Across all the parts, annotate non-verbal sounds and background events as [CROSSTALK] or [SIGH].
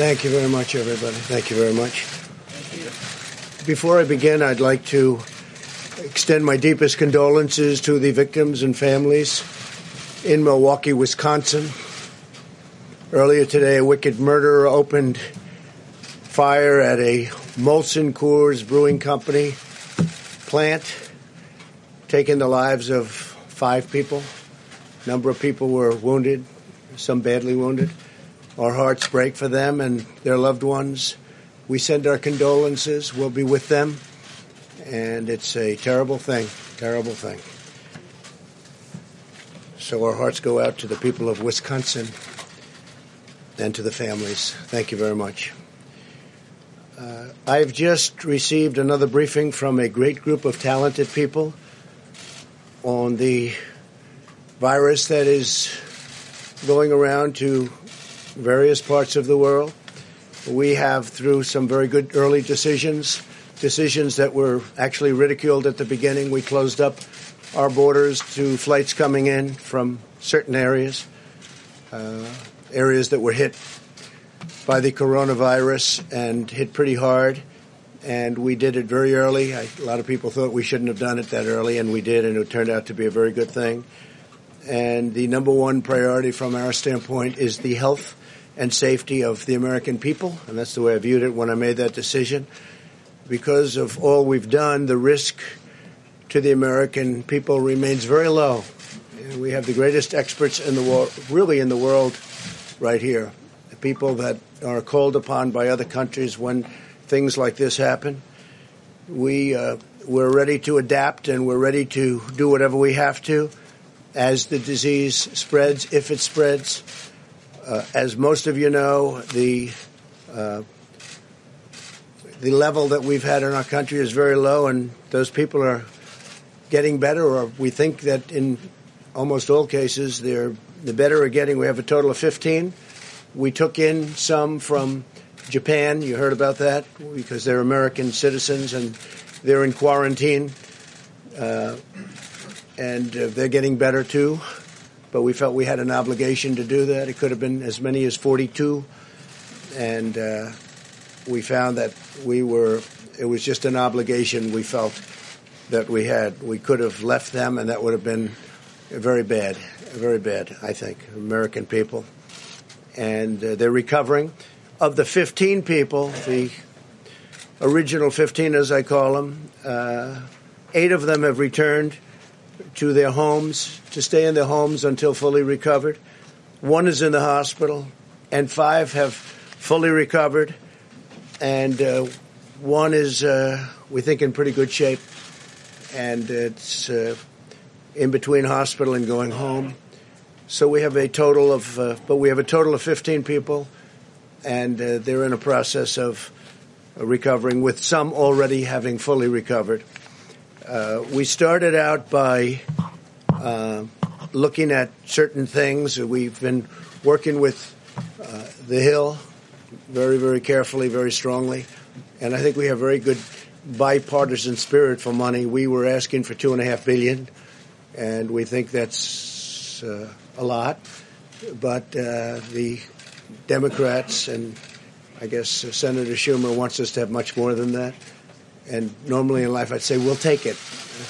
Thank you very much, everybody. Thank you very much. Before I begin, I'd like to extend my deepest condolences to the victims and families in Milwaukee, Wisconsin. Earlier today, a wicked murderer opened fire at a Molson Coors Brewing Company plant, taking the lives of five people. A number of people were wounded, some badly wounded. Our hearts break for them and their loved ones. We send our condolences. We'll be with them. And it's a terrible thing, terrible thing. So our hearts go out to the people of Wisconsin and to the families. Thank you very much. Uh, I've just received another briefing from a great group of talented people on the virus that is going around to various parts of the world. We have, through some very good early decisions, decisions that were actually ridiculed at the beginning, we closed up our borders to flights coming in from certain areas, uh, areas that were hit by the coronavirus and hit pretty hard. And we did it very early. I, a lot of people thought we shouldn't have done it that early, and we did, and it turned out to be a very good thing. And the number one priority from our standpoint is the health and safety of the American people, and that's the way I viewed it when I made that decision. Because of all we've done, the risk to the American people remains very low. We have the greatest experts in the world, really in the world, right here. The people that are called upon by other countries when things like this happen. We uh, we're ready to adapt and we're ready to do whatever we have to as the disease spreads, if it spreads. Uh, as most of you know, the uh, the level that we've had in our country is very low, and those people are getting better, or we think that in almost all cases they're the better are getting. We have a total of 15. We took in some from Japan. You heard about that because they're American citizens and they're in quarantine, uh, and uh, they're getting better too but we felt we had an obligation to do that. It could have been as many as 42, and uh, we found that we were. It was just an obligation we felt that we had. We could have left them, and that would have been very bad, very bad. I think American people, and uh, they're recovering. Of the 15 people, the original 15, as I call them, uh, eight of them have returned to their homes, to stay in their homes until fully recovered. One is in the hospital, and five have fully recovered, and uh, one is, uh, we think, in pretty good shape, and it's uh, in between hospital and going home. So we have a total of, uh, but we have a total of 15 people, and uh, they're in a process of recovering, with some already having fully recovered. Uh, we started out by uh, looking at certain things. We've been working with uh, the Hill very, very carefully, very strongly, and I think we have very good bipartisan spirit for money. We were asking for two and a half billion, and we think that's uh, a lot, but uh, the Democrats and I guess Senator Schumer wants us to have much more than that. And normally in life, I'd say, we'll take it.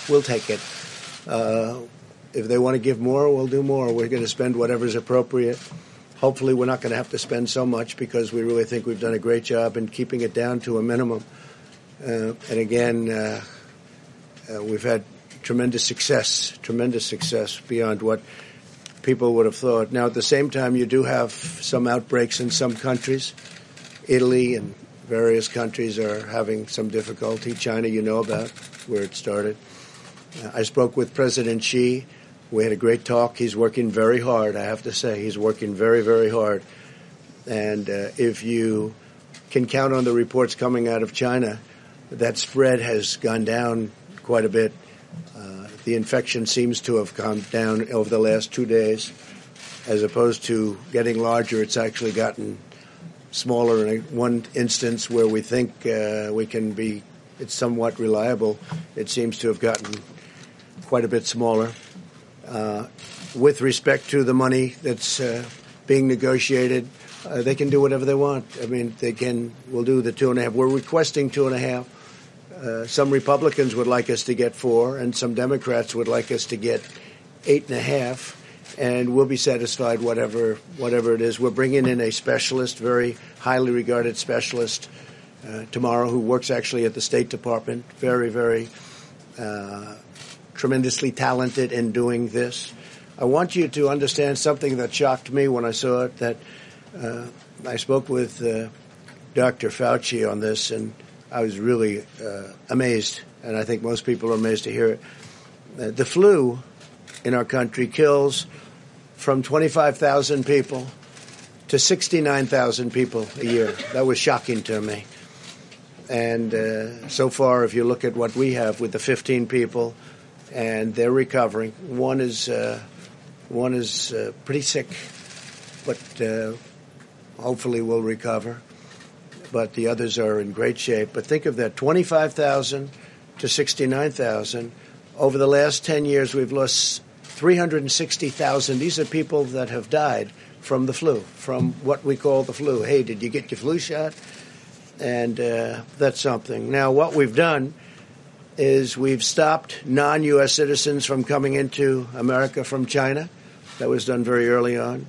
We'll take it. Uh, if they want to give more, we'll do more. We're going to spend whatever's appropriate. Hopefully, we're not going to have to spend so much because we really think we've done a great job in keeping it down to a minimum. Uh, and again, uh, uh we've had tremendous success, tremendous success beyond what people would have thought. Now, at the same time, you do have some outbreaks in some countries, Italy and various countries are having some difficulty. China, you know about where it started. Uh, I spoke with President Xi We had a great talk. He's working very hard, I have to say. He's working very, very hard. And uh, if you can count on the reports coming out of China, that spread has gone down quite a bit. Uh, the infection seems to have gone down over the last two days. As opposed to getting larger, it's actually gotten smaller. In one instance where we think uh, we can be, it's somewhat reliable, it seems to have gotten quite a bit smaller. Uh, with respect to the money that's uh, being negotiated, uh, they can do whatever they want. I mean, they can. We'll do the two and a half. We're requesting two and a half. Uh, some Republicans would like us to get four, and some Democrats would like us to get eight and a half. And we'll be satisfied whatever whatever it is. We're bringing in a specialist, very highly regarded specialist, uh, tomorrow, who works actually at the State Department. Very, very uh, tremendously talented in doing this. I want you to understand something that shocked me when I saw it. That uh, I spoke with uh, Dr. Fauci on this, and I was really uh, amazed, and I think most people are amazed to hear it. Uh, the flu in our country kills from 25,000 people to 69,000 people a year. That was shocking to me. And uh, so far, if you look at what we have with the 15 people, and they're recovering. One is uh, one is uh, pretty sick, but uh, hopefully will recover but the others are in great shape. But think of that 25,000 to 69,000. Over the last 10 years, we've lost 360,000. These are people that have died from the flu, from what we call the flu. Hey, did you get your flu shot? And uh, that's something. Now, what we've done is we've stopped non U.S. citizens from coming into America from China. That was done very early on.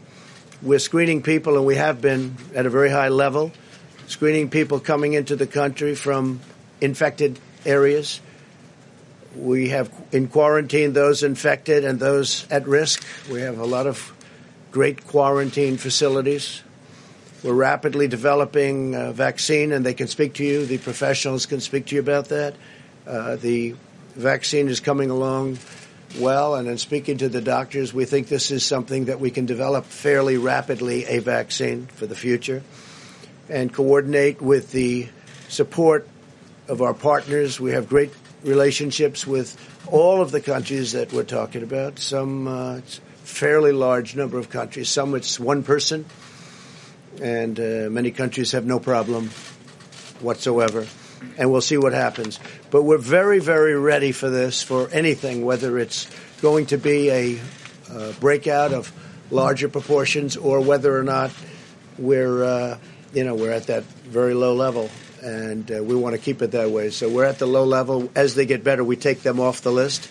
We're screening people, and we have been at a very high level screening people coming into the country from infected areas. We have in quarantine those infected and those at risk. We have a lot of great quarantine facilities. We're rapidly developing a vaccine, and they can speak to you. The professionals can speak to you about that. Uh, the vaccine is coming along well, and in speaking to the doctors, we think this is something that we can develop fairly rapidly a vaccine for the future and coordinate with the support of our partners. We have great relationships with all of the countries that we're talking about. Some uh, fairly large number of countries. Some it's one person, and uh, many countries have no problem whatsoever. And we'll see what happens. But we're very, very ready for this, for anything, whether it's going to be a uh, breakout of larger proportions or whether or not we're uh, you know, we're at that very low level, and uh, we want to keep it that way. So we're at the low level. As they get better, we take them off the list,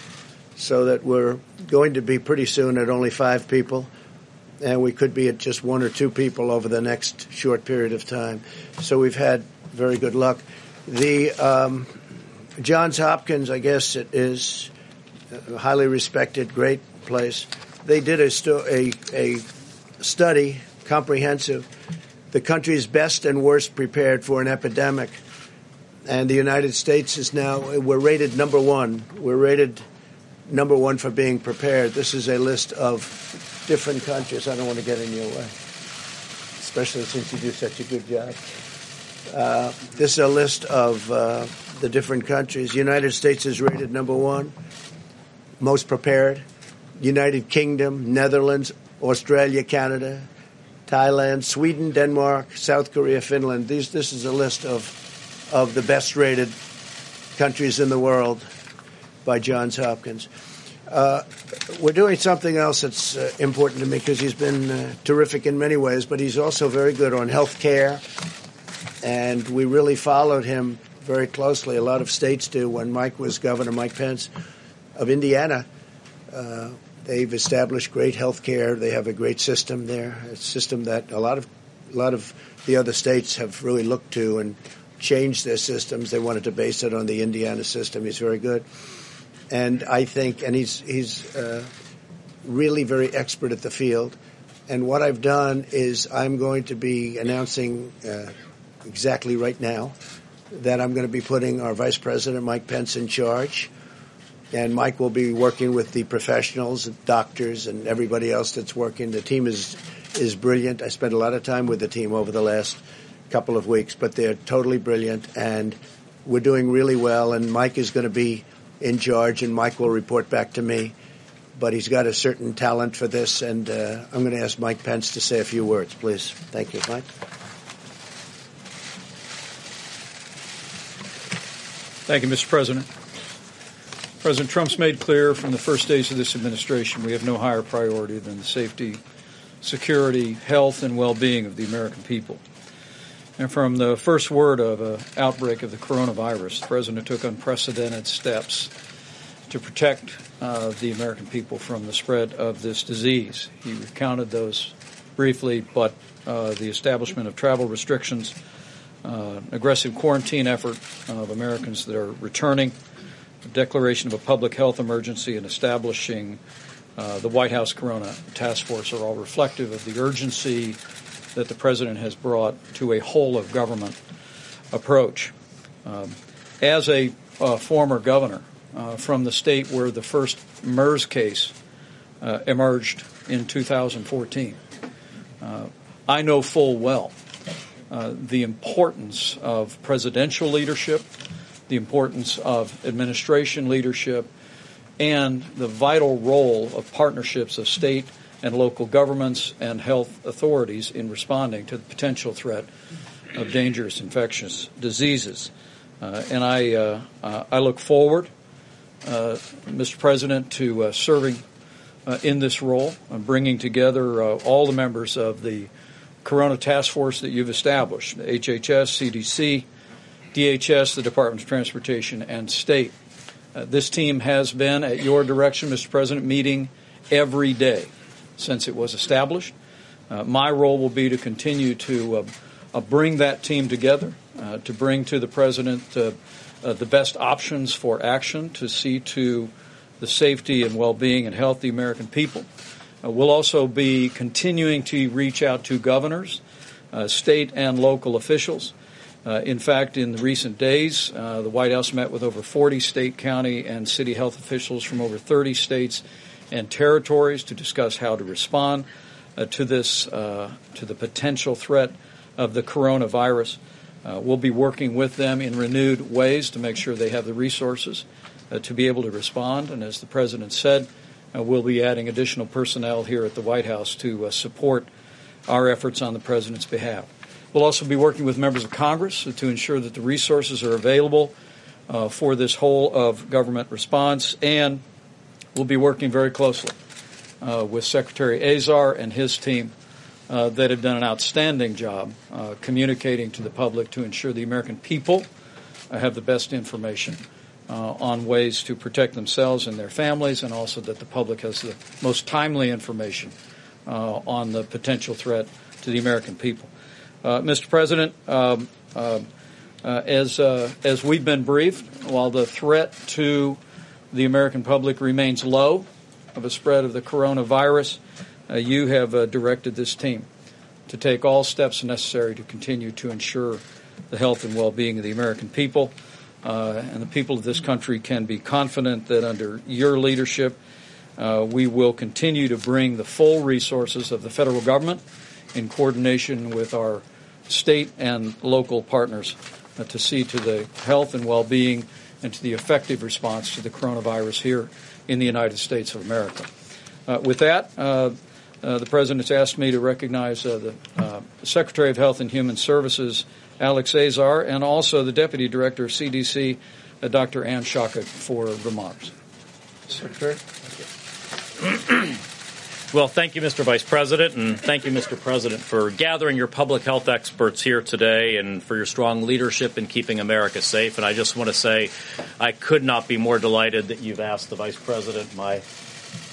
so that we're going to be pretty soon at only five people, and we could be at just one or two people over the next short period of time. So we've had very good luck. The um, Johns Hopkins, I guess it is a highly respected, great place. They did a, sto- a, a study, comprehensive the countries best and worst prepared for an epidemic. And the United States is now, we're rated number one. We're rated number one for being prepared. This is a list of different countries. I don't want to get in your way, especially since you do such a good job. Uh, this is a list of uh, the different countries. United States is rated number one, most prepared. United Kingdom, Netherlands, Australia, Canada, Thailand, Sweden, Denmark, South Korea, Finland. These, this is a list of, of the best rated countries in the world by Johns Hopkins. Uh, we're doing something else that's uh, important to me because he's been uh, terrific in many ways, but he's also very good on health care. And we really followed him very closely. A lot of states do. When Mike was governor, Mike Pence of Indiana, uh, They've established great health care. They have a great system there, a system that a lot of a lot of the other states have really looked to and changed their systems. They wanted to base it on the Indiana system. He's very good, and I think, and he's he's uh, really very expert at the field. And what I've done is I'm going to be announcing uh, exactly right now that I'm going to be putting our Vice President Mike Pence in charge and Mike will be working with the professionals, doctors, and everybody else that's working. The team is is brilliant. I spent a lot of time with the team over the last couple of weeks, but they're totally brilliant, and we're doing really well. And Mike is going to be in charge, and Mike will report back to me. But he's got a certain talent for this, and uh, I'm going to ask Mike Pence to say a few words, please. Thank you, Mike. Thank you, Mr. President. President Trump's made clear from the first days of this administration we have no higher priority than the safety, security, health, and well-being of the American people. And from the first word of an outbreak of the coronavirus, the President took unprecedented steps to protect uh, the American people from the spread of this disease. He recounted those briefly, but uh, the establishment of travel restrictions, uh, aggressive quarantine effort of Americans that are returning, declaration of a public health emergency and establishing uh, the White House Corona Task Force are all reflective of the urgency that the president has brought to a whole of government approach. Um, as a uh, former governor uh, from the state where the first MERS case uh, emerged in 2014, uh, I know full well uh, the importance of presidential leadership the importance of administration leadership, and the vital role of partnerships of state and local governments and health authorities in responding to the potential threat of dangerous infectious diseases. Uh, and I, uh, uh, I look forward, uh, Mr. President, to uh, serving uh, in this role, and bringing together all the members of the Corona Task Force that you've established, HHS, CDC, DHS, the Department of Transportation, and State. Uh, this team has been, at your direction, Mr. President, meeting every day since it was established. Uh, my role will be to continue to uh, uh bring that team together, uh, to bring to the President uh, the best options for action to see to the safety and well being and health of the American people. we'll also be continuing to reach out to governors, state and local officials uh, in fact, in the recent days, uh, the White House met with over 40 state, county, and city health officials from over 30 states and territories to discuss how to respond uh, to this, uh, to the potential threat of the coronavirus. Uh, we'll be working with them in renewed ways to make sure they have the resources uh, to be able to respond. And as the President said, we'll be adding additional personnel here at the White House to support our efforts on the President's behalf. We'll also be working with members of Congress to ensure that the resources are available uh, for this whole of government response, and we'll be working very closely uh, with Secretary Azar and his team uh, that have done an outstanding job uh, communicating to the public to ensure the American people uh, have the best information uh, on ways to protect themselves and their families, and also that the public has the most timely information on the potential threat to the American people. Uh, Mr. President, um, uh, uh, as uh, as we've been briefed, while the threat to the American public remains low of a spread of the coronavirus, uh, you have uh, directed this team to take all steps necessary to continue to ensure the health and well-being of the American people. and the people of this country can be confident that under your leadership, we will continue to bring the full resources of the federal government in coordination with our state and local partners uh, to see to the health and well-being and to the effective response to the coronavirus here in the United States of America. Uh, with that, uh, uh the President has asked me to recognize uh, the uh, Secretary of Health and Human Services, Alex Azar, and also the Deputy Director of CDC, Dr. Anne Schuchat, for remarks. Secretary. [CLEARS THROAT] Well, thank you, Mr. Vice President, and thank you, Mr. President, for gathering your public health experts here today and for your strong leadership in keeping America safe. And I just want to say I could not be more delighted that you've asked the Vice President, my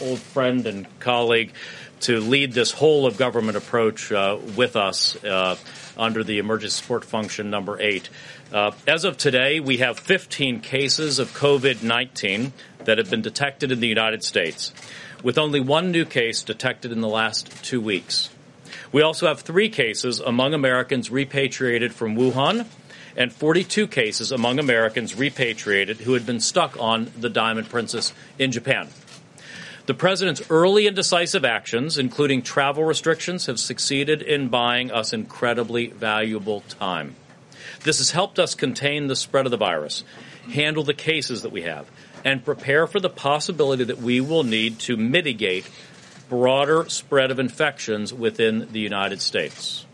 old friend and colleague, to lead this whole of government approach uh, with us uh, under the emergency support function number eight. Uh, as of today, we have 15 cases of COVID 19 that have been detected in the United States with only one new case detected in the last two weeks. We also have three cases among Americans repatriated from Wuhan and 42 cases among Americans repatriated who had been stuck on the Diamond Princess in Japan. The president's early and decisive actions, including travel restrictions, have succeeded in buying us incredibly valuable time. This has helped us contain the spread of the virus, handle the cases that we have, and prepare for the possibility that we will need to mitigate broader spread of infections within the United States.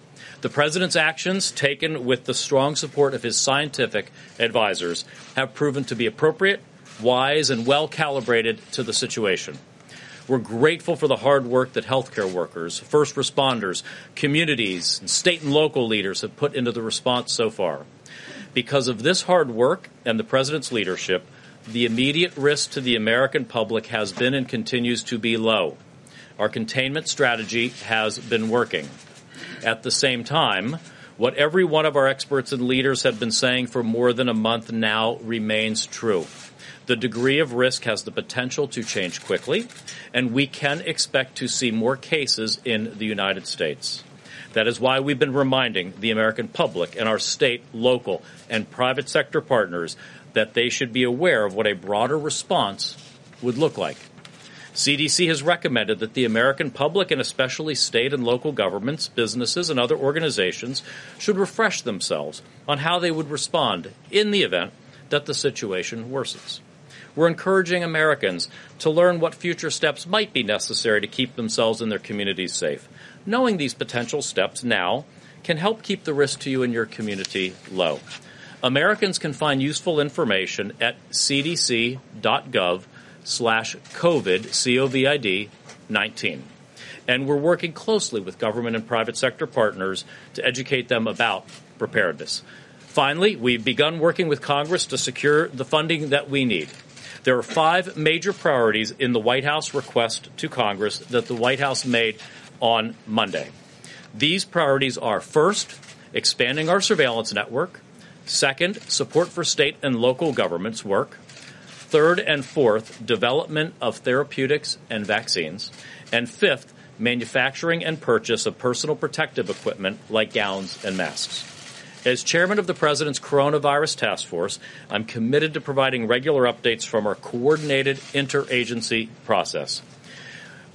The president's actions, taken with the strong support of his scientific advisors, have proven to be appropriate, wise, and well calibrated to the situation. We're grateful for the hard work that healthcare workers, first responders, communities, and state and local leaders have put into the response so far. Because of this hard work and the President's leadership, the immediate risk to the American public has been and continues to be low. Our containment strategy has been working. At the same time, what every one of our experts and leaders have been saying for more than a month now remains true. The degree of risk has the potential to change quickly, and we can expect to see more cases in the United States. That is why we've been reminding the American public and our state, local, and private sector partners that they should be aware of what a broader response would look like. CDC has recommended that the American public and especially state and local governments, businesses, and other organizations should refresh themselves on how they would respond in the event that the situation worsens. We're encouraging Americans to learn what future steps might be necessary to keep themselves and their communities safe. Knowing these potential steps now can help keep the risk to you and your community low. Americans can find useful information at cdc.gov slash COVID, COVID 19. And we're working closely with government and private sector partners to educate them about preparedness. Finally, we've begun working with Congress to secure the funding that we need. There are five major priorities in the White House request to Congress that the White House made on Monday. These priorities are first, expanding our surveillance network, second, support for state and local governments work, third and fourth, development of therapeutics and vaccines, and fifth, manufacturing and purchase of personal protective equipment like gowns and masks. As chairman of the President's Coronavirus Task Force, I'm committed to providing regular updates from our coordinated interagency process.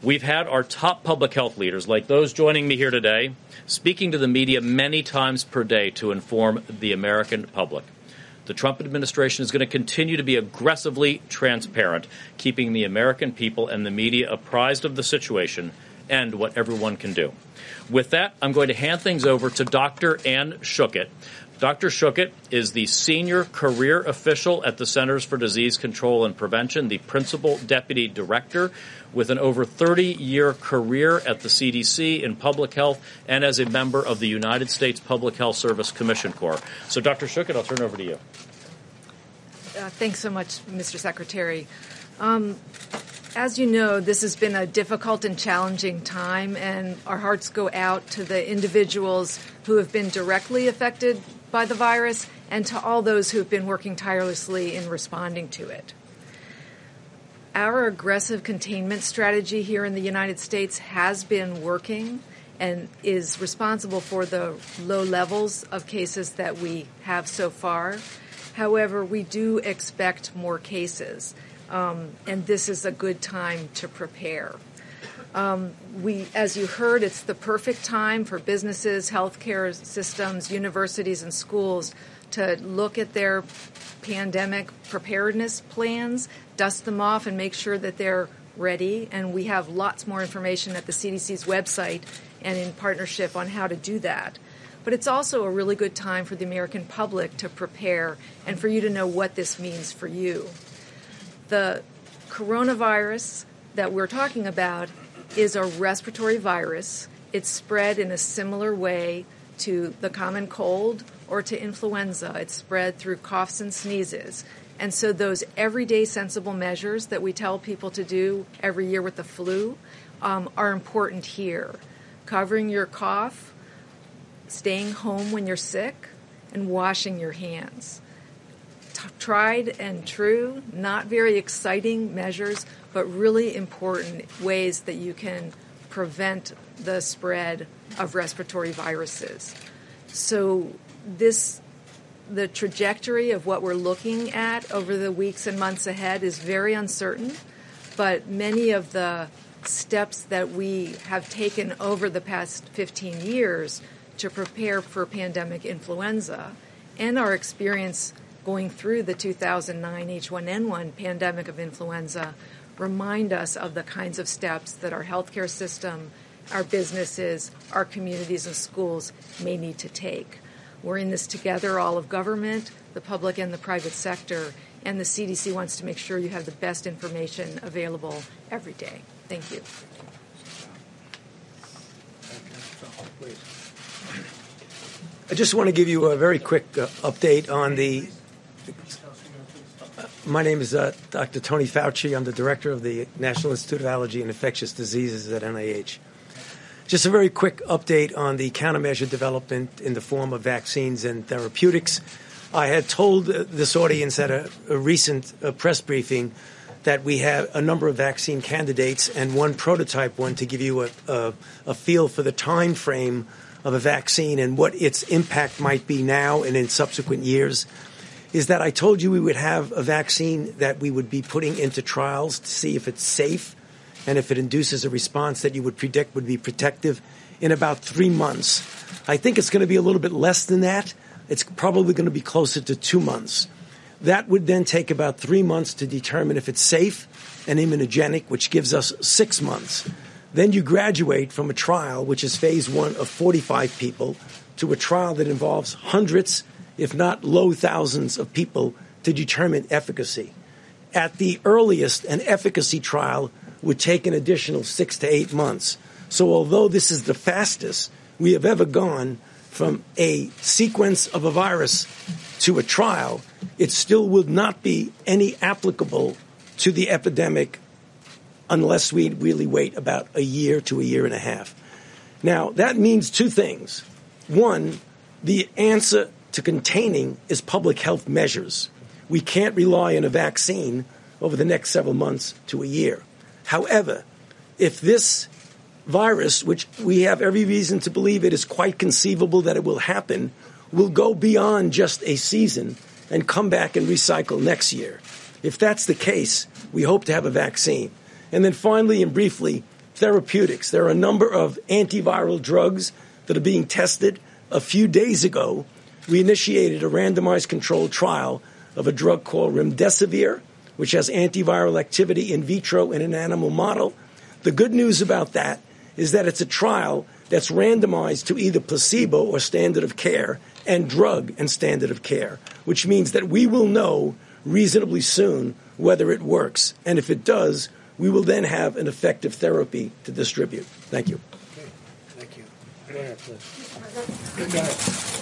We've had our top public health leaders, like those joining me here today, speaking to the media many times per day to inform the American public. The Trump administration is going to continue to be aggressively transparent, keeping the American people and the media apprised of the situation and what everyone can do. With that, I'm going to hand things over to Dr. Anne Schuchat. Dr. Schuchat is the senior career official at the Centers for Disease Control and Prevention, the principal deputy director with an over 30 year career at the CDC in public health and as a member of the United States Public Health Service Commission Corps. So, Dr. Schuchat, I'll turn over to you. Uh, thanks so much, Mr. Secretary. Um, as you know, this has been a difficult and challenging time, and our hearts go out to the individuals who have been directly affected by the virus and to all those who have been working tirelessly in responding to it. Our aggressive containment strategy here in the United States has been working and is responsible for the low levels of cases that we have so far. However, we do expect more cases um, and this is a good time to prepare. Um, we, as you heard, it's the perfect time for businesses, healthcare systems, universities, and schools to look at their pandemic preparedness plans, dust them off, and make sure that they're ready. And we have lots more information at the CDC's website and in partnership on how to do that. But it's also a really good time for the American public to prepare and for you to know what this means for you the coronavirus that we're talking about is a respiratory virus. It's spread in a similar way to the common cold or to influenza. It's spread through coughs and sneezes. And so, those everyday sensible measures that we tell people to do every year with the flu um, are important here. Covering your cough, staying home when you're sick, and washing your hands tried and true, not very exciting measures, but really important ways that you can prevent the spread of respiratory viruses. So, this the trajectory of what we're looking at over the weeks and months ahead is very uncertain, but many of the steps that we have taken over the past 15 years to prepare for pandemic influenza and our experience going through the 2009 H1N1 pandemic of influenza remind us of the kinds of steps that our healthcare system, our businesses, our communities, and schools may need to take. We're in this together, all of government, the public, and the private sector, and the CDC wants to make sure you have the best information available every day. Thank you. I just want to give you a very quick uh, update on the. My name is uh, Dr. Tony Fauci. I'm the director of the National Institute of Allergy and Infectious Diseases at NIH. Just a very quick update on the countermeasure development in the form of vaccines and therapeutics. I had told this audience at a, a recent uh, press briefing that we have a number of vaccine candidates and one prototype one to give you a, a, a feel for the time frame of a vaccine and what its impact might be now and in subsequent years is that I told you we would have a vaccine that we would be putting into trials to see if it's safe and if it induces a response that you would predict would be protective in about three months. I think it's going to be a little bit less than that. It's probably going to be closer to two months. That would then take about three months to determine if it's safe and immunogenic, which gives us six months. Then you graduate from a trial, which is phase one of 45 people, to a trial that involves hundreds, if not low thousands, of people to determine efficacy. At the earliest, an efficacy trial would take an additional six to eight months. So, although this is the fastest we have ever gone from a sequence of a virus to a trial, it still would not be any applicable to the epidemic unless we really wait about a year to a year and a half. Now, that means two things. One, the answer to containing is public health measures. We can't rely on a vaccine over the next several months to a year. However, if this virus, which we have every reason to believe it is quite conceivable that it will happen, will go beyond just a season and come back and recycle next year. If that's the case, we hope to have a vaccine. And then finally and briefly, therapeutics. There are a number of antiviral drugs that are being tested. A few days ago, we initiated a randomized controlled trial of a drug called remdesivir, which has antiviral activity in vitro in an animal model. The good news about that is that it's a trial that's randomized to either placebo or standard of care and drug and standard of care, which means that we will know reasonably soon whether it works. And if it does, we will then have an effective therapy to distribute. Thank you. Okay. Thank you. Go ahead, please.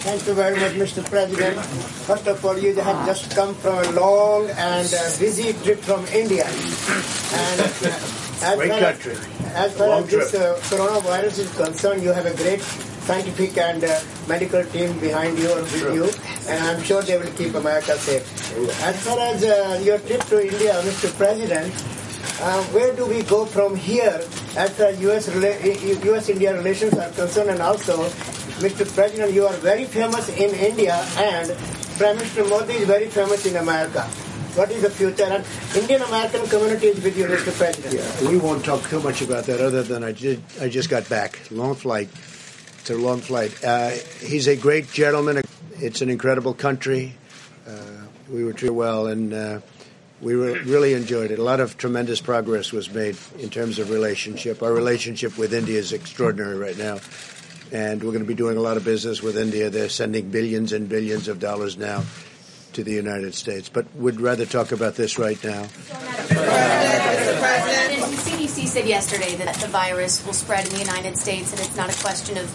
Thank you very much, Mr. President. First of all, you have just come from a long and uh, busy trip from India. And uh, as Great far country. As, as far Long as this uh, coronavirus is concerned, you have a great scientific and uh, medical team behind you and with you, and I'm sure they will keep America safe. As far as uh, your trip to India, Mr. President, uh, where do we go from here as as US, US India relations are concerned? And also, Mr. President, you are very famous in India, and Prime Minister Modi is very famous in America. What is the future? And Indian American community is with you, Mr. President. Yeah, we won't talk too much about that other than I did. I just got back. Long flight. It's a long flight. Uh, he's a great gentleman. It's an incredible country. Uh, we were treated well, and uh, we re- really enjoyed it. A lot of tremendous progress was made in terms of relationship. Our relationship with India is extraordinary right now, and we're going to be doing a lot of business with India. They're sending billions and billions of dollars now to the United States, but we'd rather talk about this right now. President, the CDC said yesterday that the virus will spread in the United States and it's not a question of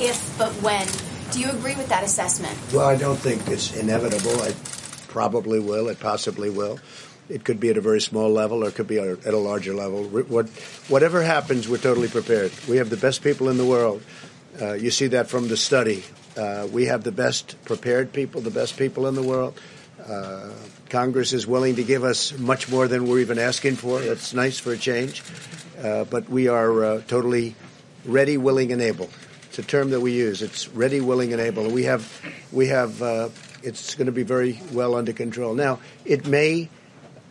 if but when. Do you agree with that assessment? Well, I don't think it's inevitable. It probably will. It possibly will. It could be at a very small level, or it could be at a larger level. What, whatever happens, we're totally prepared. We have the best people in the world. Uh, you see that from the study. Uh, we have the best prepared people, the best people in the world. Uh, Congress is willing to give us much more than we're even asking for. That's nice for a change. Uh, but we are uh, totally ready, willing, and able. It's a term that we use. It's ready, willing, and able. We have we have uh, it's going to be very well under control. Now, it may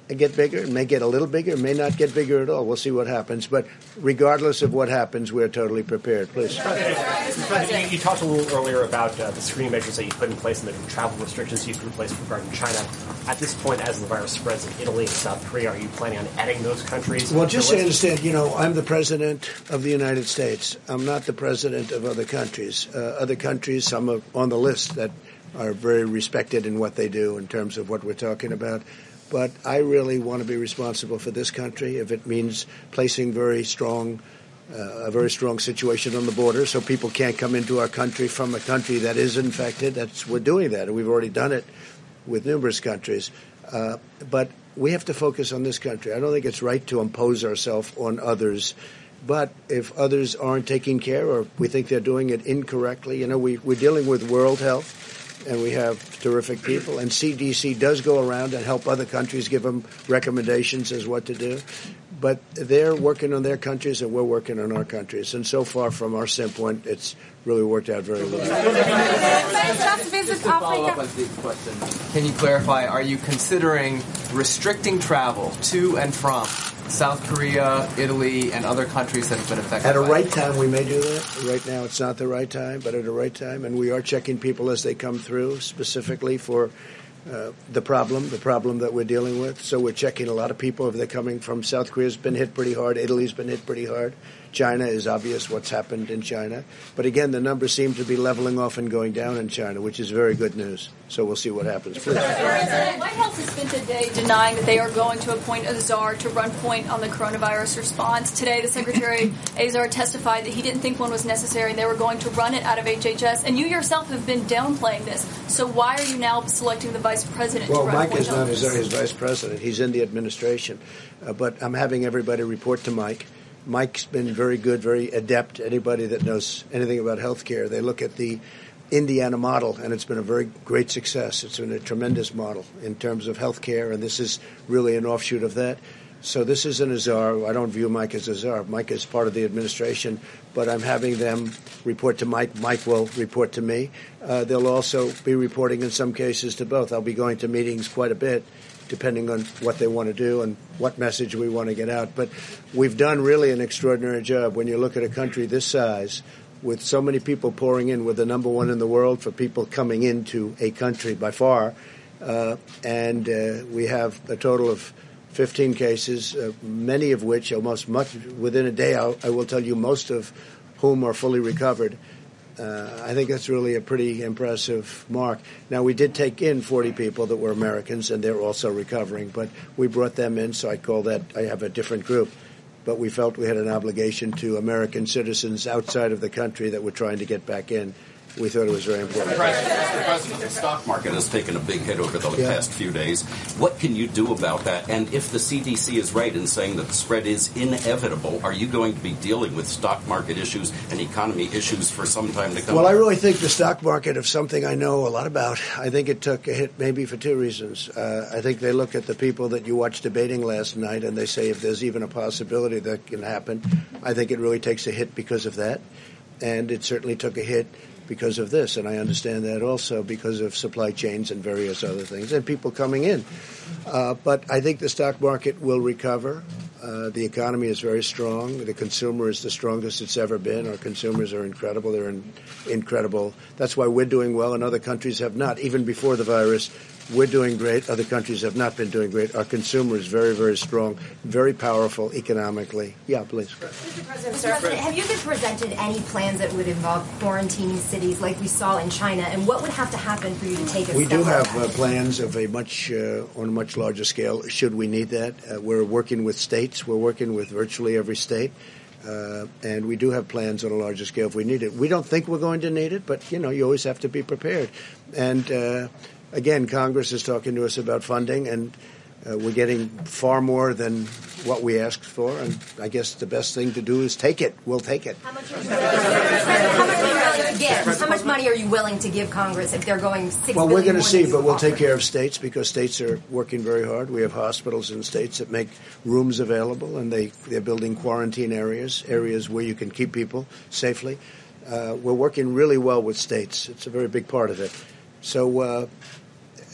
get bigger. It may get a little bigger. It may not get bigger at all. We'll see what happens. But regardless of what happens, we're totally prepared. Please. President, you talked a little earlier about uh, the screening measures that you put in place and the travel restrictions you put in place regarding China. At this point, as the virus spreads in Italy and South Korea, are you planning on adding those countries? Well, just so you understand, you know, I'm the president of the United States. I'm not the president of other countries. Uh, other countries, some are on the list that are very respected in what they do in terms of what we're talking about but I really want to be responsible for this country if it means placing very strong, uh, a very strong situation on the border so people can't come into our country from a country that is infected. That's we're doing that, and we've already done it with numerous countries. Uh, but we have to focus on this country. I don't think it's right to impose ourselves on others. But if others aren't taking care or we think they're doing it incorrectly, you know, we, we're dealing with World Health and we have terrific people. And CDC does go around and help other countries, give them recommendations as what to do. But they're working on their countries, and we're working on our countries. And so far, from our standpoint, it's really worked out very well. Can you clarify? Are you considering restricting travel to and from South Korea, Italy, and other countries that have been affected. At a right time, we may do that. Right now, it's not the right time, but at a right time, and we are checking people as they come through, specifically for uh, the problem, the problem that we're dealing with. So we're checking a lot of people if they're coming from South Korea's been hit pretty hard, Italy's been hit pretty hard. China is obvious what's happened in China. But again, the numbers seem to be leveling off and going down in China, which is very good news. So we'll see what happens. Please. White House has spent a day denying that they are going to appoint a czar to run point on the coronavirus response. Today, the Secretary Azar testified that he didn't think one was necessary and they were going to run it out of HHS. And you yourself have been downplaying this. So why are you now selecting the vice president well, to run Mike point is not his, his vice president. He's in the administration. Uh, but I'm having everybody report to Mike. Mike's been very good, very adept. Anybody that knows anything about healthcare, they look at the Indiana model, and it's been a very great success. It's been a tremendous model in terms of healthcare, and this is really an offshoot of that. So this isn't a czar. I don't view Mike as a czar. Mike is part of the administration, but I'm having them report to Mike. Mike will report to me. Uh, they'll also be reporting in some cases to both. I'll be going to meetings quite a bit depending on what they want to do and what message we want to get out. But we've done really an extraordinary job when you look at a country this size with so many people pouring in. We're the number one in the world for people coming into a country by far. Uh, and uh, we have a total of 15 cases, uh, many of which, almost much within a day, I'll, I will tell you, most of whom are fully recovered. Uh, I think that's really a pretty impressive mark. Now, we did take in 40 people that were Americans, and they're also recovering, but we brought them in, so I call that, I have a different group. But we felt we had an obligation to American citizens outside of the country that were trying to get back in we thought it was very important. Mr. President, the stock market has taken a big hit over the yeah. past few days. What can you do about that? And if the CDC is right in saying that the spread is inevitable, are you going to be dealing with stock market issues and economy issues for some time to come? Well, I really think the stock market is something I know a lot about. I think it took a hit maybe for two reasons. Uh, I think they look at the people that you watched debating last night and they say if there's even a possibility that can happen. I think it really takes a hit because of that. And it certainly took a hit because of this, and I understand that also because of supply chains and various other things, and people coming in. Uh, but I think the stock market will recover. Uh, the economy is very strong. The consumer is the strongest it's ever been. Our consumers are incredible. They're in, incredible. That's why we're doing well, and other countries have not. Even before the virus, we're doing great. Other countries have not been doing great. Our consumer is very, very strong, very powerful economically. Yeah, please. Mr. President, Mr. President, have you been presented any plans that would involve quarantining cities like we saw in China? And what would have to happen for you to take a We do have uh, plans of a much uh, on a much larger scale. Should we need that, uh, we're working with states. We're working with virtually every state. Uh, and we do have plans on a larger scale if we need it. We don't think we're going to need it, but you know, you always have to be prepared. And uh, again, Congress is talking to us about funding, and uh, we're getting far more than what we asked for. And I guess the best thing to do is take it. We'll take it. How much, how much, give? How much money are you willing to give Congress if they're going six? Well, we're going to see, but we'll take care of states because states are working very hard. We have hospitals in states that make rooms available, and they they're building quarantine areas, areas where you can keep people safely. Uh, we're working really well with states. It's a very big part of it. So uh,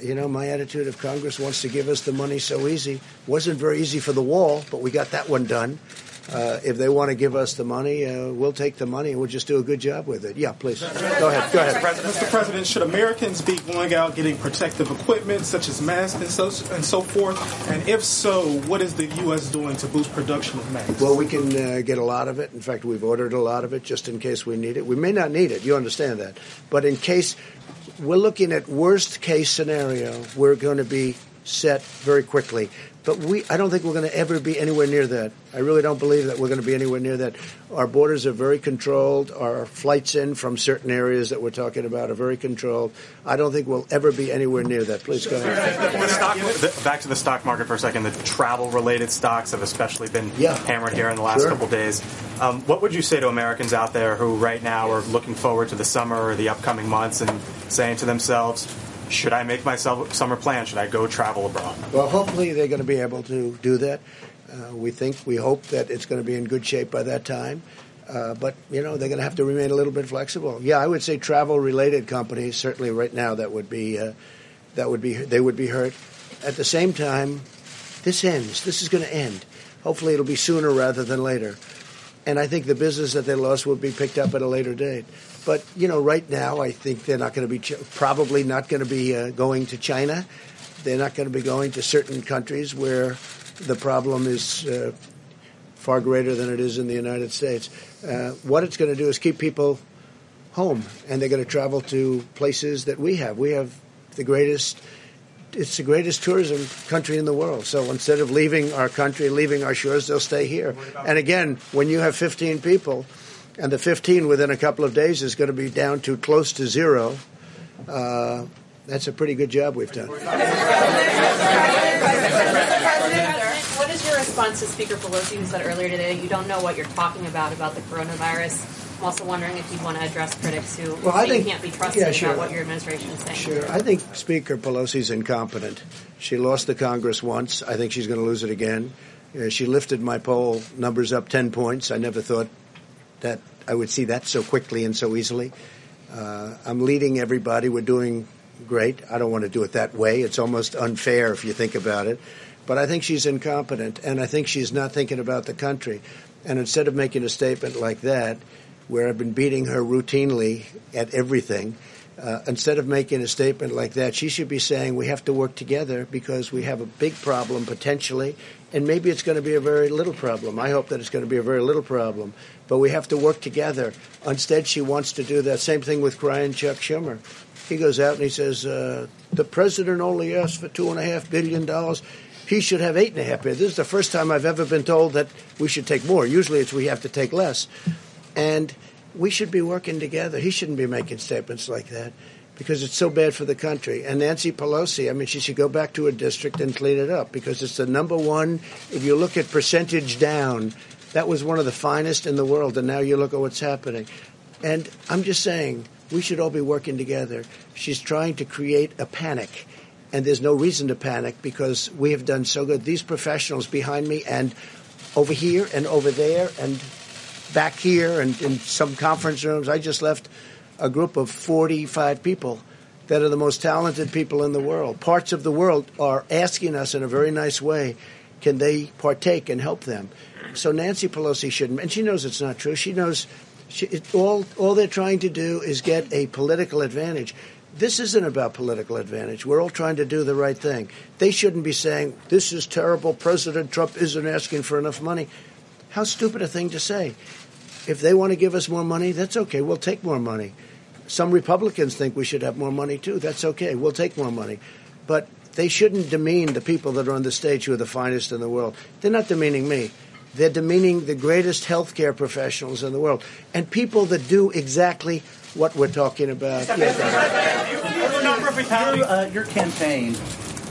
you know, my attitude if Congress wants to give us the money so easy, wasn't very easy for the wall, but we got that one done. Uh, if they want to give us the money, uh, we'll take the money and we'll just do a good job with it. Yeah, please. Go ahead. Go ahead. Mr. President, should Americans be going out getting protective equipment such as masks and so, and so forth? And if so, what is the U.S. doing to boost production of masks? Well, we can uh, get a lot of it. In fact, we've ordered a lot of it just in case we need it. We may not need it. You understand that. But in case we're looking at worst case scenario, we're going to be set very quickly. But we, I don't think we're going to ever be anywhere near that. I really don't believe that we're going to be anywhere near that. Our borders are very controlled. Our flights in from certain areas that we're talking about are very controlled. I don't think we'll ever be anywhere near that. Please go ahead. Stock, the, back to the stock market for a second. The travel-related stocks have especially been yeah. hammered here in the last sure. couple of days. Um, what would you say to Americans out there who right now are looking forward to the summer or the upcoming months and saying to themselves, should I make my summer plan? Should I go travel abroad? Well, hopefully they're going to be able to do that. Uh, we think, we hope that it's going to be in good shape by that time. Uh, but you know they're going to have to remain a little bit flexible. Yeah, I would say travel-related companies certainly right now that would be uh, that would be they would be hurt. At the same time, this ends. This is going to end. Hopefully, it'll be sooner rather than later. And I think the business that they lost will be picked up at a later date. But you know, right now, I think they're not going to be probably not going to be uh, going to China. They're not going to be going to certain countries where the problem is uh, far greater than it is in the United States. Uh, what it's going to do is keep people home, and they're going to travel to places that we have. We have the greatest. It's the greatest tourism country in the world. So instead of leaving our country, leaving our shores, they'll stay here. And again, when you have 15 people and the 15 within a couple of days is going to be down to close to zero. Uh, that's a pretty good job we've done. What is your response to Speaker Pelosi, who said earlier today that you don't know what you're talking about about the coronavirus? I'm also wondering if you want to address critics who well, I think, can't be trusted yeah, sure. about what your administration is saying. Sure. I think Speaker Pelosi's incompetent. She lost the Congress once. I think she's going to lose it again. Uh, she lifted my poll numbers up 10 points. I never thought that I would see that so quickly and so easily. Uh, I'm leading everybody. We're doing great. I don't want to do it that way. It's almost unfair if you think about it. But I think she's incompetent, and I think she's not thinking about the country. And instead of making a statement like that, where I've been beating her routinely at everything, uh, instead of making a statement like that, she should be saying we have to work together because we have a big problem potentially, and maybe it's going to be a very little problem. I hope that it's going to be a very little problem, but we have to work together. Instead, she wants to do that same thing with crying Chuck Schumer. He goes out and he says, uh, "The president only asked for two and a half billion dollars." He should have $8.5 billion. This is the first time I've ever been told that we should take more. Usually, it's we have to take less, and we should be working together. He shouldn't be making statements like that because it's so bad for the country. And Nancy Pelosi, I mean, she should go back to her district and clean it up because it's the number one. If you look at percentage down, that was one of the finest in the world, and now you look at what's happening. And I'm just saying, we should all be working together. She's trying to create a panic, and there's no reason to panic because we have done so good. These professionals behind me and over here and over there and back here and in some conference rooms, I just left a group of 45 people that are the most talented people in the world. Parts of the world are asking us in a very nice way, can they partake and help them? So Nancy Pelosi shouldn't, and she knows it's not true. She knows she, it, all all they're trying to do is get a political advantage. This isn't about political advantage. We're all trying to do the right thing. They shouldn't be saying this is terrible. President Trump isn't asking for enough money. How stupid a thing to say. If they want to give us more money, that's okay. We'll take more money. Some Republicans think we should have more money too. That's okay. We'll take more money. But they shouldn't demean the people that are on the stage who are the finest in the world. They're not demeaning me. They're demeaning the greatest healthcare professionals in the world and people that do exactly what we're talking about. your, uh, your campaign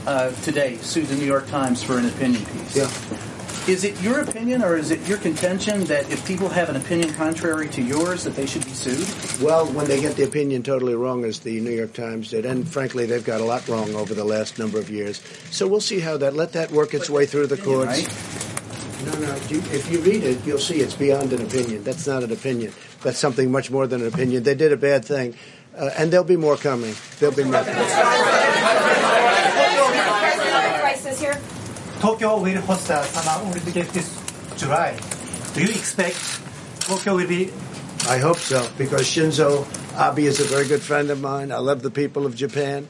uh, today sued the New York Times for an opinion piece. Yeah. Is it your opinion or is it your contention that if people have an opinion contrary to yours that they should be sued? Well, when they get the opinion totally wrong as the New York Times did, and frankly they've got a lot wrong over the last number of years. So we'll see how that let that work its way through the courts. Right? No, no. If you read it, you'll see it's beyond an opinion. That's not an opinion. That's something much more than an opinion. They did a bad thing, uh, and there'll be more coming. There'll be more. Tokyo will host the Summer Olympics this July. Do you expect Tokyo will be? I hope so because Shinzo Abe is a very good friend of mine. I love the people of Japan,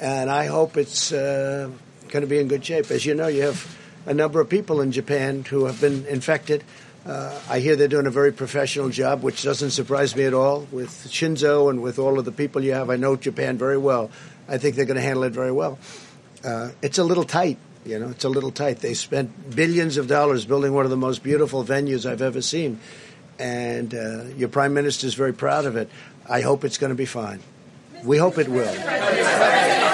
and I hope it's uh, going to be in good shape. As you know, you have a number of people in Japan who have been infected. Uh, I hear they're doing a very professional job, which doesn't surprise me at all. With Shinzo and with all of the people you have, I know Japan very well. I think they're going to handle it very well. Uh, it's a little tight, you know. It's a little tight. They spent billions of dollars building one of the most beautiful venues I've ever seen, and uh, your prime minister is very proud of it. I hope it's going to be fine. We hope it will.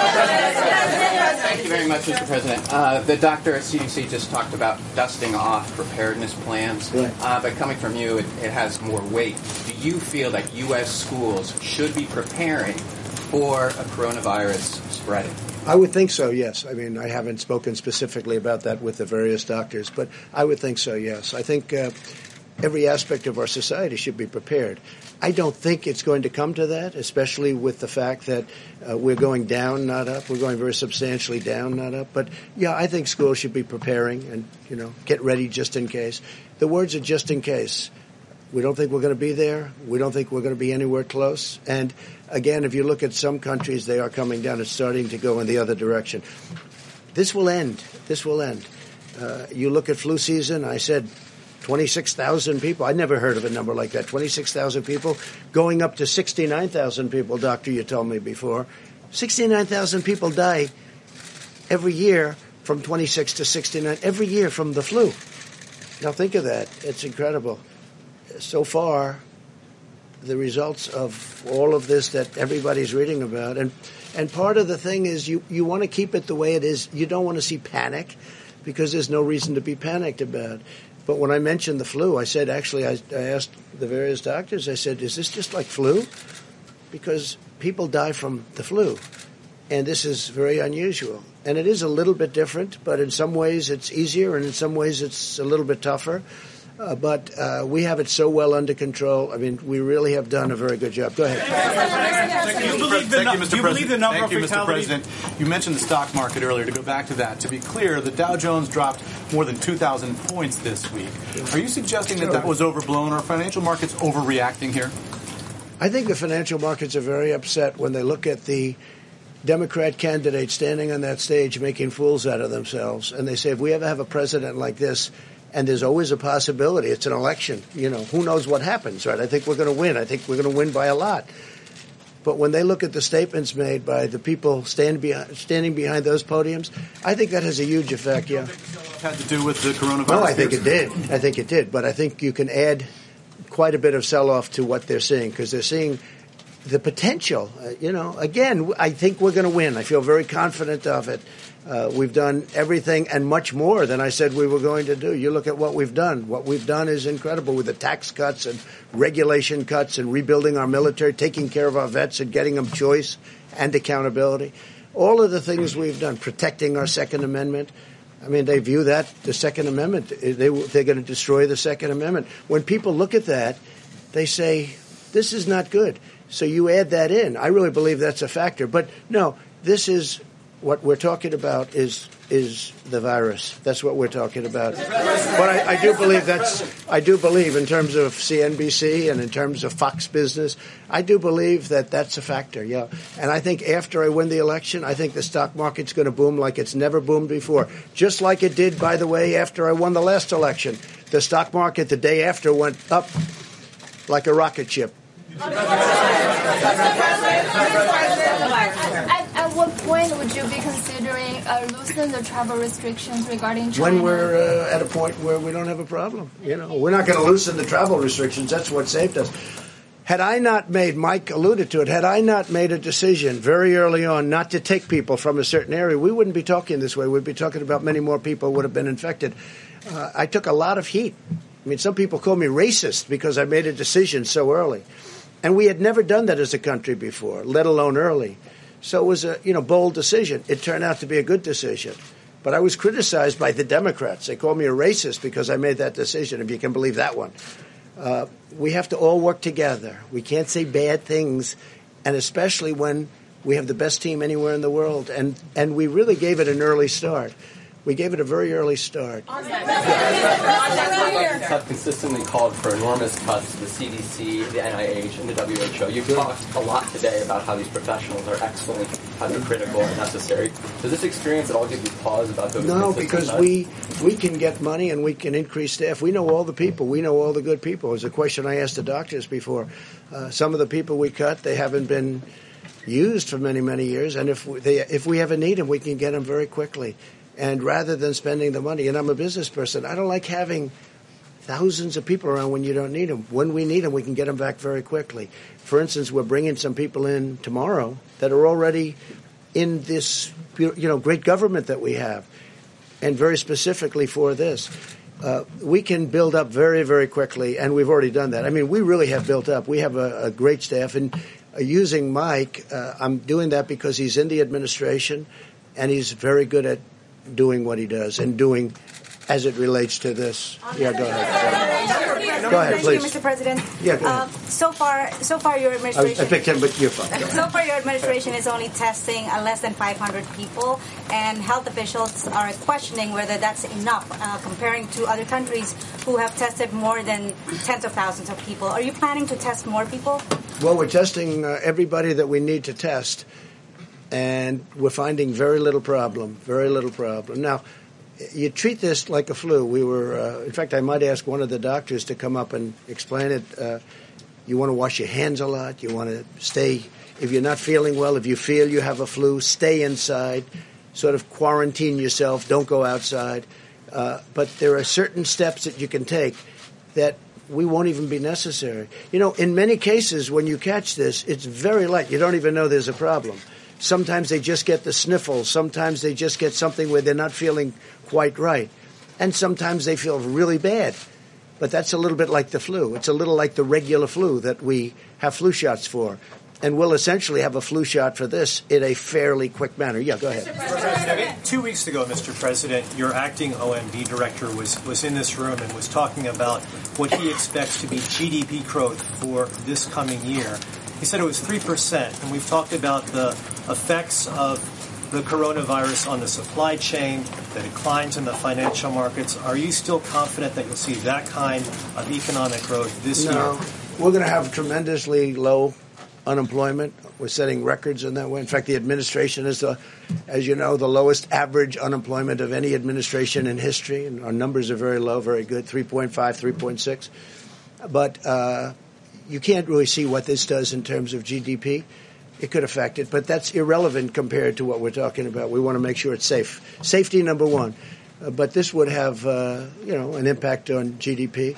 Thank you very much, Mr. President. Uh, the doctor at CDC just talked about dusting off preparedness plans, uh, but coming from you, it, it, has more weight. Do you feel that U.S. schools should be preparing for a coronavirus spreading? I would think so, yes. I mean, I haven't spoken specifically about that with the various doctors, but I would think so, yes. I think uh, every aspect of our society should be prepared. I don't think it's going to come to that, especially with the fact that uh, we're going down, not up. We're going very substantially down, not up. But yeah, I think schools should be preparing and you know get ready just in case. The words are just in case. We don't think we're going to be there. We don't think we're going to be anywhere close. And again, if you look at some countries, they are coming down. It's starting to go in the other direction. This will end. This will end. Uh, you look at flu season. I said 26,000 people. I never heard of a number like that. 26,000 people going up to 69,000 people, doctor, you told me before. 69,000 people die every year from 26 to 69, every year from the flu. Now think of that. It's incredible. So far, the results of all of this that everybody's reading about, and, and part of the thing is you, you want to keep it the way it is. You don't want to see panic because there's no reason to be panicked about. But when I mentioned the flu, I said, actually, I, I, asked the various doctors, I said, is this just like flu? Because people die from the flu. And this is very unusual. And it is a little bit different, but in some ways it's easier and in some ways it's a little bit tougher. Uh, but uh, we have it so well under control. I mean, we really have done a very good job. Go ahead. Thank you, Mr. Thank you, Mr. You believe the number Thank you, Mr. President. You mentioned the stock market earlier. To go back to that, to be clear, the Dow Jones dropped more than 2,000 points this week. Are you suggesting that that was overblown? Are financial markets overreacting here? I think the financial markets are very upset when they look at the Democrat candidate standing on that stage making fools out of themselves. And they say, if we ever have a president like this, and there's always a possibility. It's an election. You know, who knows what happens, right? I think we're going to win. I think we're going to win by a lot. But when they look at the statements made by the people stand behind, standing behind those podiums, I think that has a huge effect. Yeah, had to do with the coronavirus. No, I think it did. I think it did. But I think you can add quite a bit of sell-off to what they're seeing because they're seeing the potential. Uh, you know, again, I think we're going to win. I feel very confident of it. Uh, we've done everything and much more than I said we were going to do. You look at what we've done. What we've done is incredible with the tax cuts and regulation cuts and rebuilding our military, taking care of our vets and getting them choice and accountability. All of the things we've done, protecting our Second Amendment. I mean, they view that the Second Amendment. They they're going to destroy the Second Amendment. When people look at that, they say this is not good. So you add that in. I really believe that's a factor. But no, this is what we're talking about is is the virus. That's what we're talking about. But I, I, do believe that's I do believe in terms of CNBC and in terms of Fox Business, I do believe that that's a factor. Yeah, and I think after I win the election, I think the stock market's going to boom like it's never boomed before. Just like it did, by the way, after I won the last election, the stock market the day after went up like a rocket ship. At what point would you be considering uh, loosening the travel restrictions regarding China? When we're uh, at a point where we don't have a problem. You know, we're not going to loosen the travel restrictions. That's what saved us. Had I not made, Mike alluded to it, had I not made a decision very early on not to take people from a certain area, we wouldn't be talking this way. We'd be talking about many more people would have been infected. Uh, I took a lot of heat. I mean, some people call me racist because I made a decision so early. And we had never done that as a country before, let alone early. So it was a you know bold decision. It turned out to be a good decision. But I was criticized by the Democrats. They called me a racist because I made that decision, if you can believe that one. Uh, we have to all work together. We can't say bad things, and especially when we have the best team anywhere in the world. And, and we really gave it an early start. We gave it a very early start. have consistently called for enormous cuts to the CDC, the NIH, and the WHO. You've talked a lot today about how these professionals are excellent, how they're critical and necessary. Does this experience at all give you pause about those? No, because cuts? we we can get money and we can increase staff. We know all the people. We know all the good people. It was a question I asked the doctors before. Uh, some of the people we cut, they haven't been used for many many years, and if we, they, if we ever need them, we can get them very quickly. And rather than spending the money, and I'm a business person, I don't like having thousands of people around when you don't need them. When we need them, we can get them back very quickly. For instance, we're bringing some people in tomorrow that are already in this you know great government that we have, and very specifically for this. Uh, we can build up very, very quickly, and we've already done that. I mean, we really have built up. We have a, a great staff, and uh, using Mike, uh, I'm doing that because he's in the administration, and he's very good at doing what he does and doing as it relates to this. Yeah, go ahead. Go ahead, please. Mr. President. Yeah, go ahead. Uh, so far, so far your administration. I, picked him, but you're fine. [LAUGHS] so far, your administration is only testing uh, less than 500 people, and health officials are questioning whether that's enough, uh, comparing to other countries who have tested more than tens of thousands of people. Are you planning to test more people? Well, we're testing uh, everybody that we need to test and we're finding very little problem, very little problem. Now, you treat this like a flu. We were, uh, in fact, I might ask one of the doctors to come up and explain it. Uh, you want to wash your hands a lot. You want to stay, if you're not feeling well, if you feel you have a flu, stay inside, sort of quarantine yourself, don't go outside. Uh, but there are certain steps that you can take that we won't even be necessary. You know, in many cases, when you catch this, it's very light. You don't even know there's a problem. Sometimes they just get the sniffles. Sometimes they just get something where they're not feeling quite right. And sometimes they feel really bad. But that's a little bit like the flu. It's a little like the regular flu that we have flu shots for. And we'll essentially have a flu shot for this in a fairly quick manner. Yeah, go ahead. Two weeks ago, Mr. President, your acting OMB director was, was in this room and was talking about what he expects to be GDP growth for this coming year. He said it was 3%, and we've talked about the effects of the coronavirus on the supply chain, the declines in the financial markets. Are you still confident that you'll see that kind of economic growth this no. year? We're going to have tremendously low unemployment. We're setting records in that way. In fact, the administration is, the, as you know, the lowest average unemployment of any administration in history, and our numbers are very low, very good, 3.5, 3.6. But uh, you can't really see what this does in terms of GDP. It could affect it, but that's irrelevant compared to what we're talking about. We want to make sure it's safe. Safety number one. Uh, but this would have, uh, you know, an impact on GDP.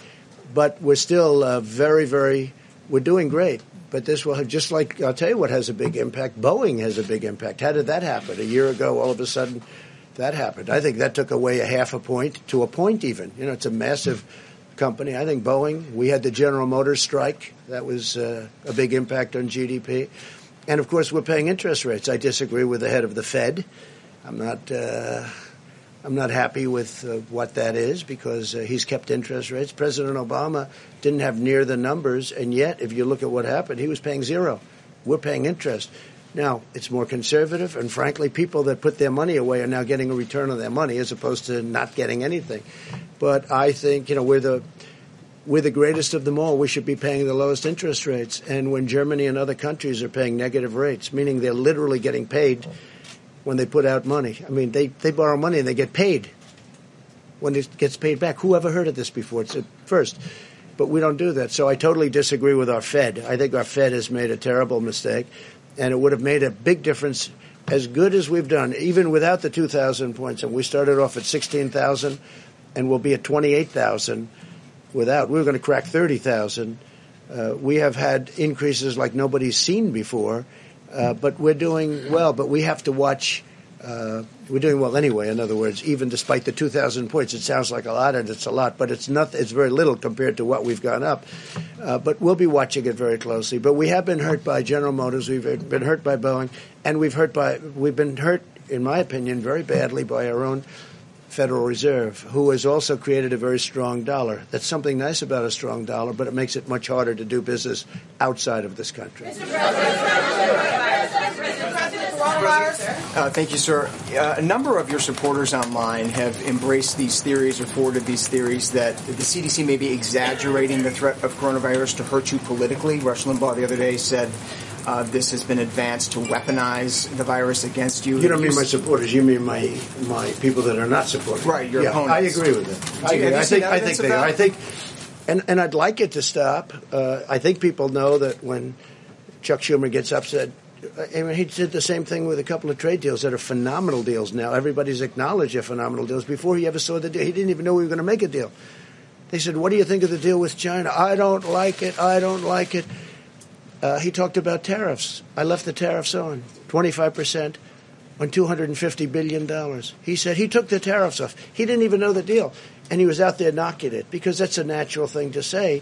But we're still uh, very, very, we're doing great. But this will have, just like, I'll tell you what has a big impact. Boeing has a big impact. How did that happen? A year ago, all of a sudden, that happened. I think that took away a half a point to a point even. You know, it's a massive company. I think Boeing. We had the General Motors strike. That was uh, a big impact on GDP. And of course, we're paying interest rates. I disagree with the head of the Fed. I'm not. Uh, I'm not happy with uh, what that is because uh, he's kept interest rates. President Obama didn't have near the numbers, and yet, if you look at what happened, he was paying zero. We're paying interest. Now, it's more conservative, and frankly, people that put their money away are now getting a return on their money as opposed to not getting anything. But I think, you know, we're the we're the greatest of them all. We should be paying the lowest interest rates. And when Germany and other countries are paying negative rates, meaning they're literally getting paid when they put out money. I mean, they, they borrow money and they get paid when it gets paid back. Who ever heard of this before? It's first. But we don't do that. So I totally disagree with our Fed. I think our Fed has made a terrible mistake and it would have made a big difference. As good as we've done, even without the 2,000 points, and we started off at 16,000, and we'll be at 28,000 without. We were going to crack 30,000. Uh, we have had increases like nobody's seen before, uh, but we're doing well. But we have to watch uh, we're doing well anyway. In other words, even despite the 2,000 points, it sounds like a lot, and it's a lot, but it's not. It's very little compared to what we've gone up. Uh, but we'll be watching it very closely. But we have been hurt by General Motors. We've been hurt by Boeing, and we've hurt by we've been hurt, in my opinion, very badly by our own Federal Reserve, who has also created a very strong dollar. That's something nice about a strong dollar, but it makes it much harder to do business outside of this country. Uh, thank you, sir. Uh, a number of your supporters online have embraced these theories or forwarded these theories that the CDC may be exaggerating the threat of coronavirus to hurt you politically. Rush Limbaugh the other day said uh, this has been advanced to weaponize the virus against you. You don't mean my supporters. You mean my my people that are not supporters. Right, your yeah, opponents. I agree with it. I, agree. I think I think they are. I think, and and I'd like it to stop. Uh, I think people know that when Chuck Schumer gets upset. I mean, he did the same thing with a couple of trade deals that are phenomenal deals now. Everybody's acknowledged they're phenomenal deals. Before he ever saw the deal, he didn't even know we were going to make a deal. They said, What do you think of the deal with China? I don't like it. I don't like it. Uh, he talked about tariffs. I left the tariffs on 25% on $250 billion. He said he took the tariffs off. He didn't even know the deal. And he was out there knocking it because that's a natural thing to say.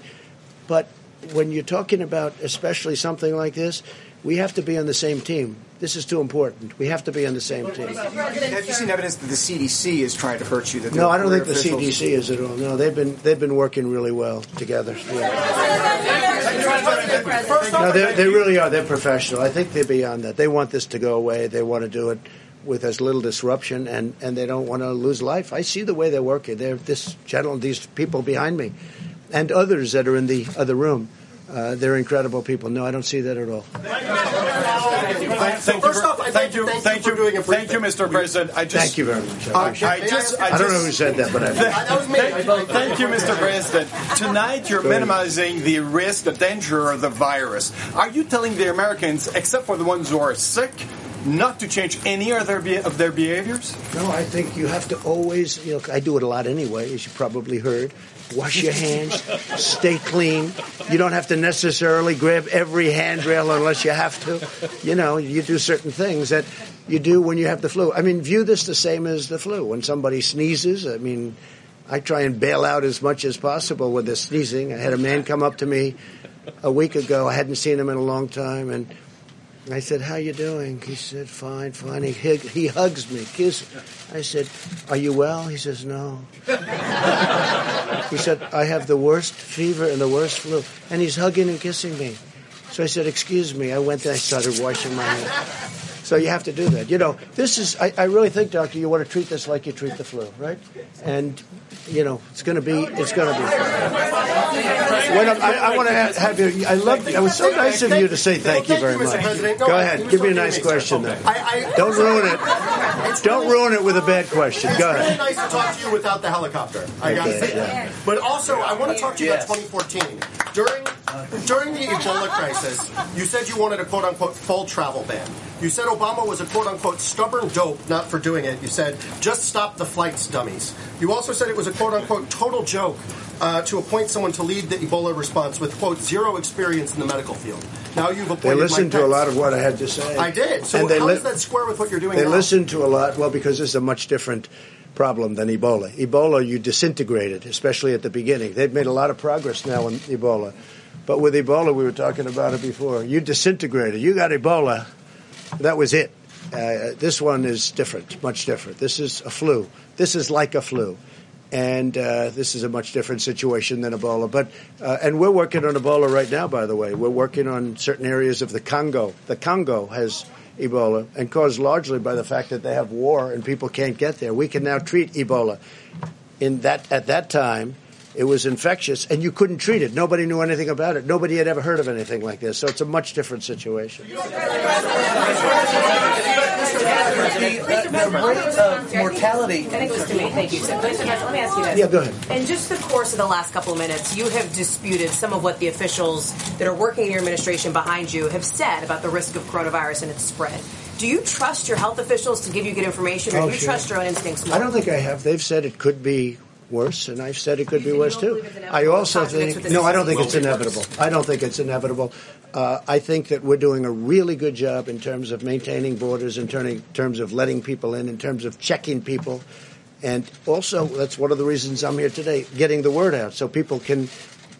But when you're talking about especially something like this, we have to be on the same team. This is too important. We have to be on the same team. Have you seen evidence that the CDC is trying to hurt you? That no, I don't think the CDC is at all. No, they've been they've been working really well together. No, they really are. They're professional. I think they're beyond that. They want this to go away. They want to do it with as little disruption, and, and they don't want to lose life. I see the way they're working. They're this gentleman, these people behind me, and others that are in the other room. Uh, they're incredible people. No, I don't see that at all. Thank, first off, thank you, thank you, thank you, thank you, Mr. President. I just thank you very much. I, I just, I, I, don't know who said that, but I, that was me. Thank, thank you, Mr. President. Tonight, you're minimizing the risk, the danger of the virus. Are you telling the Americans, except for the ones who are sick, not to change any of their of their behaviors? No, I think you have to always. You know, I do it a lot anyway, as you probably heard. Wash your hands, stay clean. You don't have to necessarily grab every handrail unless you have to. You know, you do certain things that you do when you have the flu. I mean, view this the same as the flu. When somebody sneezes, I mean, I try and bail out as much as possible with the sneezing. I had a man come up to me a week ago. I hadn't seen him in a long time, and I said, "How you doing?" He said, "Fine, fine." He he hugs me, kisses. I said, "Are you well?" He says, "No." he said, "I have the worst fever and the worst flu," and he's hugging and kissing me. So I said, "Excuse me." I went and I started washing my hands. So you have to do that. You know, this is, I, I, really think, Doctor, you want to treat this like you treat the flu, right? And, you know, it's going to be, it's going to be. When I, I want to have, have, you, I love, it was so nice of you to say thank you very much. Go ahead, give me a nice question then. Don't ruin it. Don't ruin it with a bad question. Go ahead. It's really nice to talk to you without the helicopter. I got to say that. But also, I want to talk to you about 2014. During, during the Ebola crisis, you said you wanted a quote unquote full travel ban. You said Obama was a quote unquote stubborn dope not for doing it. You said just stop the flights, dummies. You also said it was a quote unquote total joke uh, to appoint someone to lead the Ebola response with quote zero experience in the medical field. Now you've appointed. They listened to a lot of what I had to say. I did. So how li- does that square with what you're doing? They now? listened to a lot. Well, because this is a much different problem than Ebola. Ebola, you disintegrated, especially at the beginning. They've made a lot of progress now in Ebola. But with Ebola, we were talking about it before. You disintegrated. You got Ebola that was it. Uh, this one is different, much different. This is a flu. This is like a flu. And uh, this is a much different situation than Ebola. But uh, and we're working on Ebola right now. By the way, we're working on certain areas of the Congo. The Congo has Ebola, and caused largely by the fact that they have war and people can't get there. We can now treat Ebola. In that at that time, it was infectious, and you couldn't treat it. Nobody knew anything about it. Nobody had ever heard of anything like this. So it's a much different situation. The, the rate of mortality. I think it was to me. Thank you. So, let me ask you this. Yeah, go ahead. In just the course of the last couple of minutes, you have disputed some of what the officials that are working in your administration behind you have said about the risk of coronavirus and its spread. Do you trust your health officials to give you good information, or oh, do you sure. trust your own instincts more? I don't think I have. They've said it could be worse, and I've said it could be worse too. I also think no, I don't think it's inevitable. I don't think it's inevitable. Uh, I think that we're doing a really good job in terms of maintaining borders, in terms of letting people in, in terms of checking people, and also that's one of the reasons I'm here today, getting the word out so people can.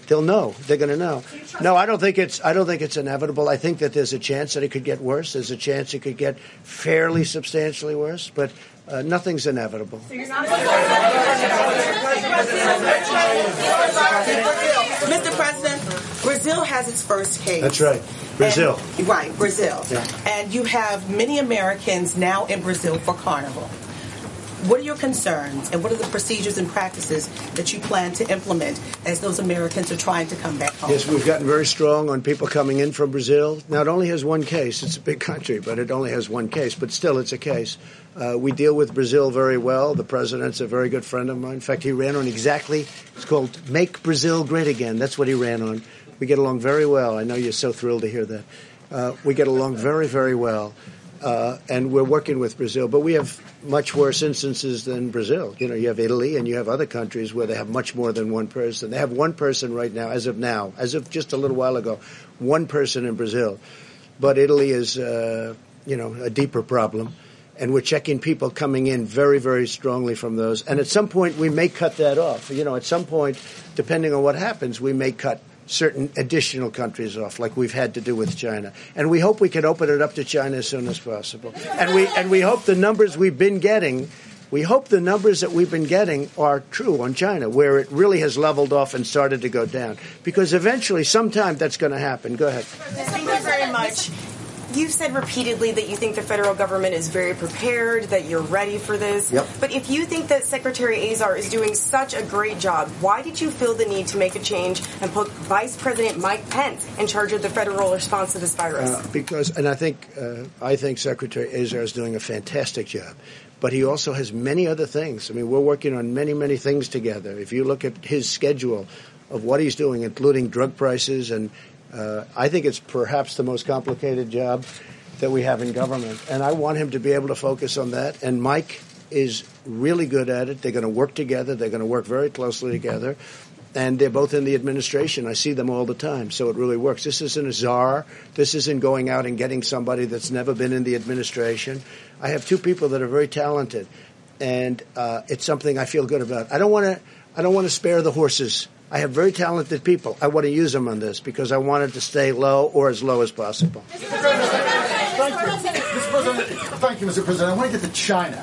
They'll know. They're going to know. No, I don't think it's. I don't think it's inevitable. I think that there's a chance that it could get worse. There's a chance it could get fairly substantially worse. But uh, nothing's inevitable. Mr. President, Brazil has its first case. That's right. Brazil. And, right, Brazil. Yeah. And you have many Americans now in Brazil for Carnival. What are your concerns, and what are the procedures and practices that you plan to implement as those Americans are trying to come back home? Yes, we've gotten very strong on people coming in from Brazil. Now, it only has one case. It's a big country, but it only has one case. But still, it's a case. Uh, we deal with Brazil very well. The president's a very good friend of mine. In fact, he ran on exactly, it's called Make Brazil Great Again. That's what he ran on. We get along very well. I know you're so thrilled to hear that. Uh, we get along very, very well. Uh, and we're working with Brazil, but we have much worse instances than Brazil. You know, you have Italy and you have other countries where they have much more than one person. They have one person right now, as of now, as of just a little while ago, one person in Brazil. But Italy is, uh, you know, a deeper problem. And we're checking people coming in very, very strongly from those. And at some point, we may cut that off. You know, at some point, depending on what happens, we may cut certain additional countries off, like we've had to do with China. And we hope we can open it up to China as soon as possible. And we and we hope the numbers we've been getting. We hope the numbers that we've been getting are true on China, where it really has leveled off and started to go down. Because eventually, sometime that's going to happen. Go ahead. Thank you very much. You've said repeatedly that you think the federal government is very prepared, that you're ready for this. Yep. But if you think that Secretary Azar is doing such a great job, why did you feel the need to make a change and put Vice President Mike Pence in charge of the federal response to this virus? Uh, because, and I think, uh, I think Secretary Azar is doing a fantastic job. But he also has many other things. I mean, we're working on many, many things together. If you look at his schedule of what he's doing, including drug prices and uh, I think it's perhaps the most complicated job that we have in government, and I want him to be able to focus on that. And Mike is really good at it. They're going to work together. They're going to work very closely together. And they're both in the administration. I see them all the time, so it really works. This isn't a czar. This isn't going out and getting somebody that's never been in the administration. I have two people that are very talented, and uh, it's something I feel good about. I don't want to. I don't want to spare the horses. I have very talented people. I want to use them on this because I want it to stay low or as low as possible. Thank you. Mr. President, thank you, Mr. President. I want to get to China.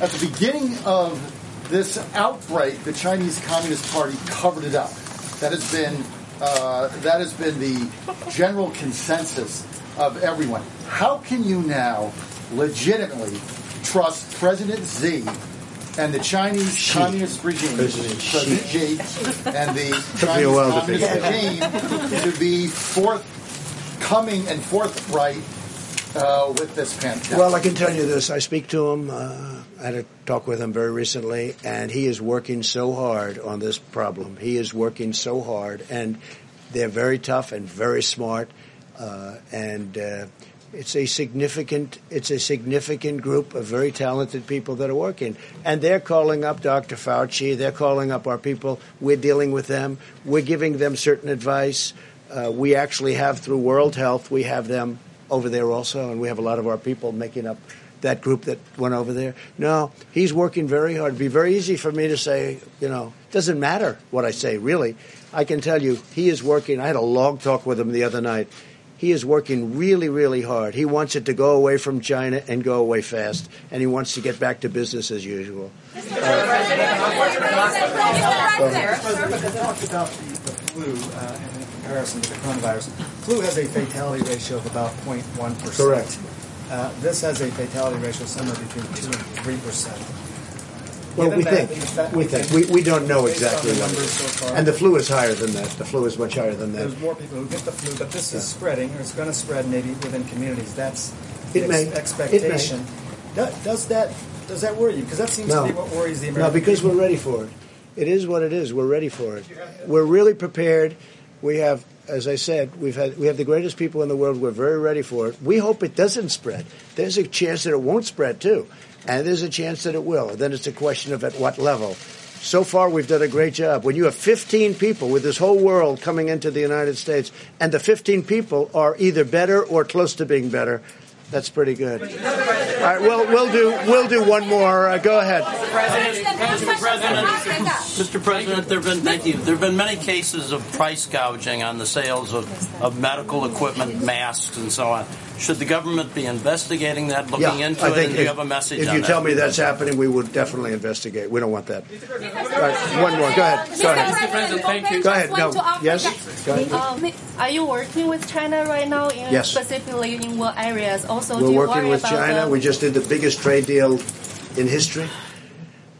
At the beginning of this outbreak, the Chinese Communist Party covered it up. That has been uh, that has been the general consensus of everyone. How can you now legitimately trust President Xi and the Chinese Xi. Communist regime, President, Xi, and the Chinese Communist regime to be forthcoming and forthright uh, with this pandemic? Well, I can tell you this. I speak to him. Uh, I had a talk with him very recently, and he is working so hard on this problem. He is working so hard, and they're very tough and very smart, uh, and uh, it's a significant it's a significant group of very talented people that are working. And they're calling up Dr. Fauci. They're calling up our people. We're dealing with them. We're giving them certain advice. Uh, we actually have through World Health we have them over there also and we have a lot of our people making up that group that went over there. No he's working very hard. It'd be very easy for me to say you know doesn't matter what I say really. I can tell you he is working. I had a long talk with him the other night he is working really, really hard. He wants it to go away from China and go away fast, and he wants to get back to business as usual. The, flu uh, comparison to the coronavirus. Flu has a fatality ratio of about 0.1 percent. Correct. Uh, this has a fatality ratio somewhere between two and three percent. Well, we think. We think. We, we don't know exactly what it is. So and the flu is higher than that. The flu is much higher than that. There's more people who get the flu, but this is spreading, or it's going to spread maybe within communities. That's It the may. expectation. Do- Does that does that worry you? Because that seems No. to be what worries the No, because people. we're ready for it. It is what it is. We're ready for it. We're really prepared. We have, as I said, we've had we have the greatest people in the world. We're very ready for it. We hope it doesn't spread. There's a chance that it won't spread too, and there's a chance that it will. And Then it's a question of at what level. So far, we've done a great job. When you have 15 people with this whole world coming into the United States, and the 15 people are either better or close to being better, that's pretty good. All right, well, we'll do we'll do one more. Uh, go ahead. Mr. President, Mr. President, Mr. President, there have been thank you. There have been many cases of price gouging on the sales of, of medical equipment, masks, and so on. Should the government be investigating that, looking yeah, into I it, think and do if, you have a message If on you that? tell me that's happening, we would definitely investigate. We don't want that. Right, one more. Go ahead. Go ahead. Mr. President, thank you. Go ahead. No. Just want to Yes. Go ahead. Um, are you working with China right now, in Yes. specifically in what areas? Also, We're you working worry with about China. the- We just did the biggest trade deal in history.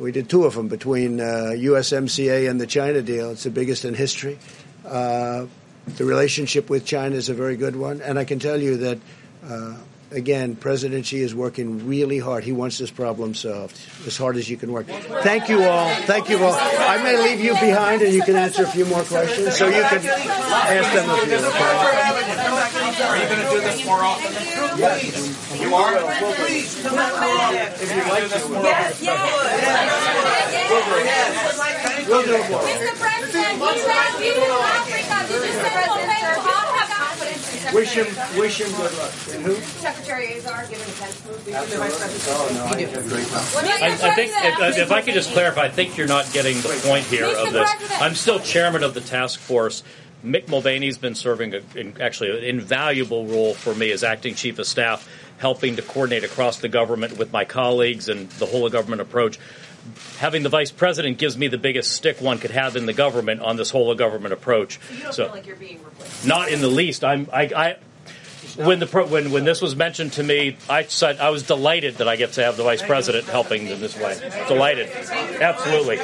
We did two of them between uh, USMCA and the China deal. It's the biggest in history. Uh, the relationship with China is a very good one, and I can tell you that. Uh, Again, President Xi is working really hard. He wants this problem solved as hard as you can work. Thank you all. Thank you all. I may leave you behind and you can answer a few more questions. So you can ask them a few. Okay? Are you going to do this more often? Yes. You are? Please, come on. If you'd like this more Yes, yes. We'll do it more. Mr. President, what's that people in Africa? Did you send Pompeo to Africa? Wish him, wish him good luck. And who? Secretary Azar given a chance to move Oh, no, I had great. I, I think if, if I could just clarify, I think you're not getting the point here of this. I'm still chairman of the task force. Mick Mulvaney's been serving a, in, actually an invaluable role for me as acting chief of staff, helping to coordinate across the government with my colleagues and the whole of government approach. Having the vice president gives me the biggest stick one could have in the government on this whole of government approach. You don't So- feel like you're being replaced. not in the least. I'm I. I when the pro- when when this was mentioned to me, I said I was delighted that I get to have the vice president helping in this way. Delighted, absolutely.